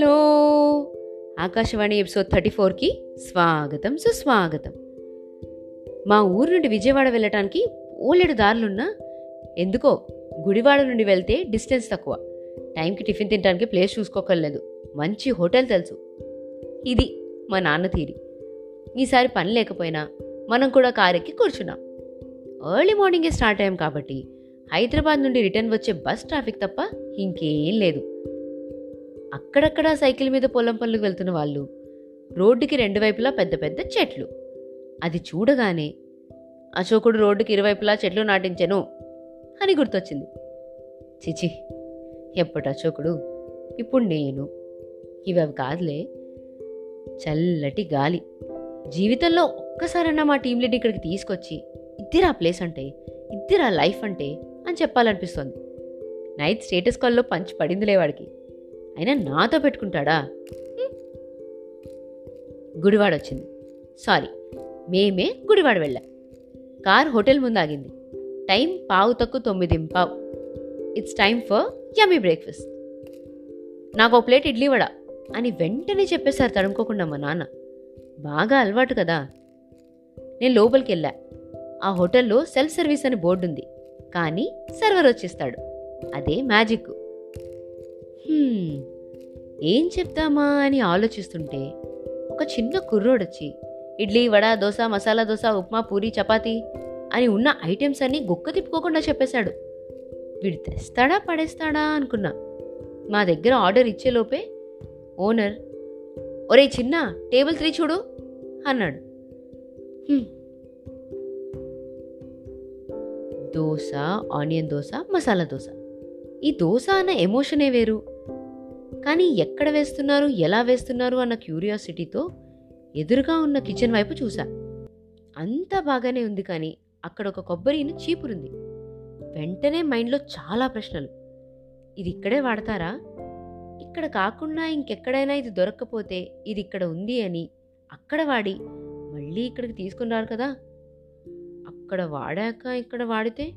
Hello. Akashvani episode thirty ఫోర్కి స్వాగతం సుస్వాగతం. మా ఊరు నుండి విజయవాడ వెళ్ళటానికి ఓలేడు దారులున్నా ఎందుకో గుడివాడ నుండి వెళ్తే డిస్టెన్స్ తక్కువ. టైంకి టిఫిన్ తినడానికి ప్లేస్ చూసుకోకర్లేదు. మంచి హోటల్ తెలుసు. ఇది మా నాన్న తీరి. ఈసారి పని లేకపోయినా మనం కూడా కారెక్కి కూర్చున్నాం. ఎర్లీ మార్నింగే స్టార్ట్ అయ్యాం కాబట్టి హైదరాబాద్ నుండి రిటర్న్ వచ్చే బస్ ట్రాఫిక్ తప్ప ఇంకేం లేదు. అక్కడక్కడ సైకిల్ మీద పొలం పనులకు వెళ్తున్న వాళ్ళు. రోడ్డుకి రెండు వైపులా పెద్ద పెద్ద చెట్లు. అది చూడగానే అశోకుడు రోడ్డుకి ఇరువైపులా చెట్లు నాటించెను అని గుర్తొచ్చింది. చిచి ఎప్పటి అశోకుడు? ఇప్పుడు నేను. ఇవి అవి కాదులే. చల్లటి గాలి. జీవితంలో ఒక్కసారన్నా మా టీం లీడ్ ఇక్కడికి తీసుకొచ్చి ఇద్దరా ప్లేస్ అంటే ఇద్దరా లైఫ్ అంటే అని చెప్పాలనిపిస్తోంది. నైట్ స్టేటస్ కాల్లో పంచి పడిందిలే వాడికి. అయినా నాతో పెట్టుకుంటాడా? గుడివాడ వచ్చింది సారీ మేమే గుడివాడ వెళ్ళాం. కార్ హోటల్ ముందు ఆగింది టైం పావు తక్కువ తొమ్మిది పావు. It's time for yummy breakfast. నాకు ఒక ప్లేట్ ఇడ్లీ వడ అని వెంటనే చెప్పేశారు తడుముకోకుండా మా నాన్న. బాగా అలవాటు కదా. నేను లోపలికి వెళ్ళా. ఆ హోటల్లో సెల్ఫ్ సర్వీస్ అని బోర్డు ఉంది కానీ సర్వర్ వచ్చేస్తాడు. అదే మ్యాజిక్ ఏం చెప్తామా అని ఆలోచిస్తుంటే ఒక చిన్న కుర్రోడొచ్చి ఇడ్లీ వడ దోశ మసాలా దోశ ఉప్మా పూరి చపాతీ అని ఉన్న ఐటమ్స్ అన్నీ గుక్క తిప్పుకోకుండా చెప్పేశాడు. వీడు తెస్తాడా పడేస్తాడా? అనుకున్నా. మా దగ్గర ఆర్డర్ ఇచ్చేలోపే ఓనర్ ఒరే చిన్న టేబుల్ త్రీ చూడు అన్నాడు. దోశ ఆనియన్ దోశ మసాలా దోశ. ఈ దోశ అన్న ఎమోషనే వేరు. కానీ ఎక్కడ వేస్తున్నారు ఎలా వేస్తున్నారు అన్న క్యూరియాసిటీతో ఎదురుగా ఉన్న కిచెన్ వైపు చూశా. అంతా బాగానే ఉంది కానీ అక్కడ ఒక కొబ్బరిని చీపురుంది. వెంటనే మైండ్లో చాలా ప్రశ్నలు. ఇది ఇక్కడే వాడతారా? ఇక్కడ కాకుండా ఇంకెక్కడైనా ఇది దొరక్కపోతే ఇది ఇక్కడ ఉంది అని అక్కడ వాడి మళ్ళీ ఇక్కడికి తీసుకున్నారు కదా. అక్కడ వాడాక ఇక్కడ వాడితే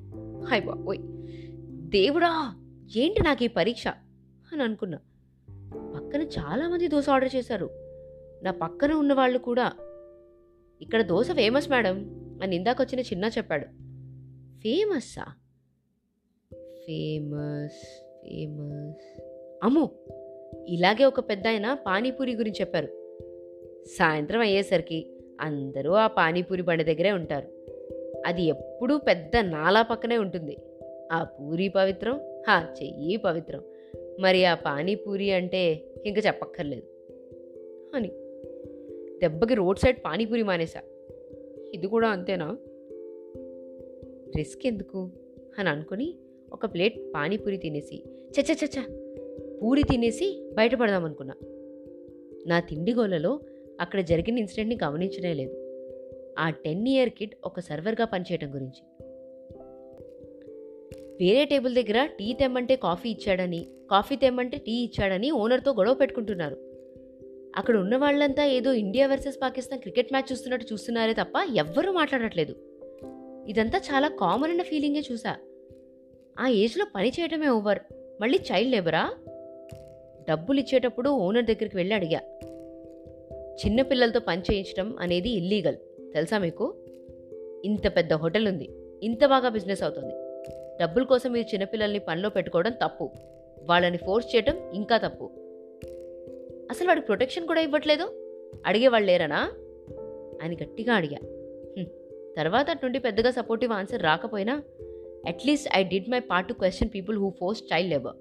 హై బాబోయ్! దేవుడా! ఏంటి నాకు ఈ పరీక్ష? అని అనుకున్నా. పక్కన చాలామంది దోశ ఆర్డర్ చేశారు. నా పక్కన ఉన్న వాళ్ళు కూడా ఇక్కడ దోశ ఫేమస్ మేడం అని ఇందాక వచ్చిన చిన్న చెప్పాడు. ఫేమస్సా? Famous famous. అమ్మో! ఇలాగే ఒక పెద్ద ఆయన పానీపూరి గురించి చెప్పారు. సాయంత్రం అయ్యేసరికి అందరూ ఆ పానీపూరి బండి దగ్గరే ఉంటారు. అది ఎప్పుడూ పెద్ద నాలా పక్కనే ఉంటుంది. ఆ పూరి పవిత్రం ఆ చెయ్యి పవిత్రం. మరి ఆ పానీపూరి అంటే ఇంకా చెప్పక్కర్లేదు. అని దెబ్బకి రోడ్ సైడ్ పానీపూరి మానేశా. ఇది కూడా అంతేనా? రిస్క్ ఎందుకు? అని అనుకుని ఒక ప్లేట్ పానీపూరి తినేసి చచ్చ చచ్చ పూరి తినేసి బయటపడదాం అనుకున్నా. నా తిండి గోలలో అక్కడ జరిగిన ఇన్సిడెంట్ని గమనించడం లేదు. ఆ టెన్ ఇయర్ కిడ్ ఒక సర్వర్గా పనిచేయటం గురించి. వేరే టేబుల్ దగ్గర టీ తెమ్మంటే కాఫీ ఇచ్చాడని కాఫీ తెమ్మంటే టీ ఇచ్చాడని ఓనర్తో గొడవ పెట్టుకుంటున్నారు. అక్కడ ఉన్న వాళ్ళంతా ఏదో India versus Pakistan cricket match చూస్తున్నట్టు చూస్తున్నారే తప్ప ఎవ్వరూ మాట్లాడట్లేదు. ఇదంతా చాలా కామన్ అన్న ఫీలింగే చూసా. ఆ ఏజ్లో పని చేయటమే ఓవర్. మళ్ళీ చైల్డ్ లేబరా? డబ్బులు ఇచ్చేటప్పుడు ఓనర్ దగ్గరికి వెళ్ళి అడిగా. చిన్నపిల్లలతో పని చేయించడం అనేది ఇల్లీగల్. తెలుసా మీకు? ఇంత పెద్ద హోటల్ ఉంది. ఇంత బాగా బిజినెస్ అవుతుంది. డబ్బుల కోసం మీరు చిన్నపిల్లల్ని పనిలో పెట్టుకోవడం తప్పు. వాళ్ళని ఫోర్స్ చేయడం ఇంకా తప్పు. అసలు వాడికి ప్రొటెక్షన్ కూడా ఇవ్వట్లేదు? అడిగేవాళ్ళు లేరనా? అని గట్టిగా అడిగా. తర్వాత అటుండి పెద్దగా సపోర్టివ్ ఆన్సర్ రాకపోయినా at least I did my part to question people who force child labour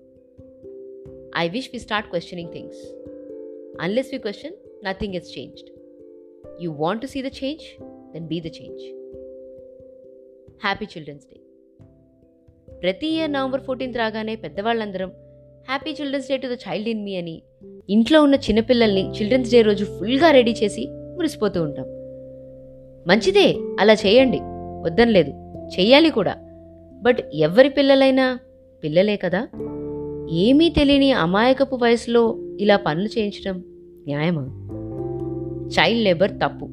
I wish we start questioning things unless we question nothing is changed you want to see the change then be the change happy children's day ప్రతి year November fourteenth రాగానే పెద్దవాళ్ళందరం happy children's day to the child in me అని ఇంట్లో ఉన్న చిన్నపిల్లల్ని children's day రోజు ఫుల్గా ready చేసి మురిసిపోతూ ఉంటాం. మంచిదే అలా చేయండి వద్దనలేదు చెయ్యాలి కూడా. బట్ ఎవరి పిల్లలైనా పిల్లలే కదా? ఏమీ తెలియని అమాయకపు వయసులో ఇలా పనులు చేయించడం న్యాయమా? చైల్డ్ లేబర్ తప్పు.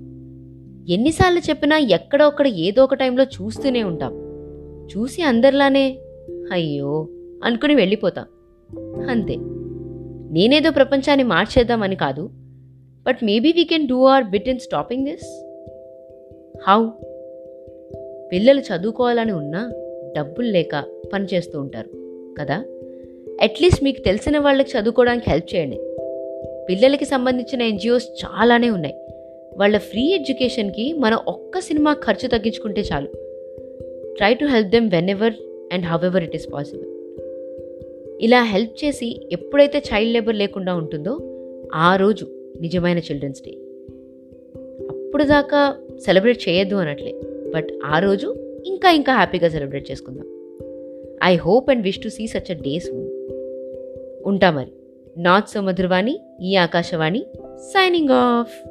ఎన్నిసార్లు చెప్పినా ఎక్కడొక్కడ ఏదో ఒక టైంలో చూస్తూనే ఉంటాం. చూసి అందరిలానే అయ్యో అనుకుని వెళ్ళిపోతాం. అంతే. నేనేదో ప్రపంచాన్ని మార్చేద్దామని కాదు but maybe we can do our bit in stopping this? How? పిల్లలు చదువుకోవాలని ఉన్నా డబ్బులు లేక పనిచేస్తూ ఉంటారు కదా? అట్లీస్ట్ మీకు తెలిసిన వాళ్ళకి చదువుకోవడానికి హెల్ప్ చేయండి. పిల్లలకి సంబంధించిన ఎన్జిఓస్ చాలానే ఉన్నాయి. వాళ్ళ ఫ్రీ ఎడ్యుకేషన్కి మనం ఒక్క సినిమా ఖర్చు తగ్గించుకుంటే చాలు. Try to help them whenever and however it is possible ఇలా హెల్ప్ చేసి ఎప్పుడైతే చైల్డ్ లేబర్ లేకుండా ఉంటుందో ఆ రోజు నిజమైన చిల్డ్రన్స్ డే అప్పుడు దాకా సెలబ్రేట్ చేయొద్దు అనట్లే బట్ ఆ రోజు ఇంకా ఇంకా హ్యాపీగా సెలబ్రేట్ చేసుకుందాం. I hope and wish to see such a day soon ఉంటా మరి. నాట్ సో మధురవాణి ఈ ఆకాశవాణి సైనింగ్ ఆఫ్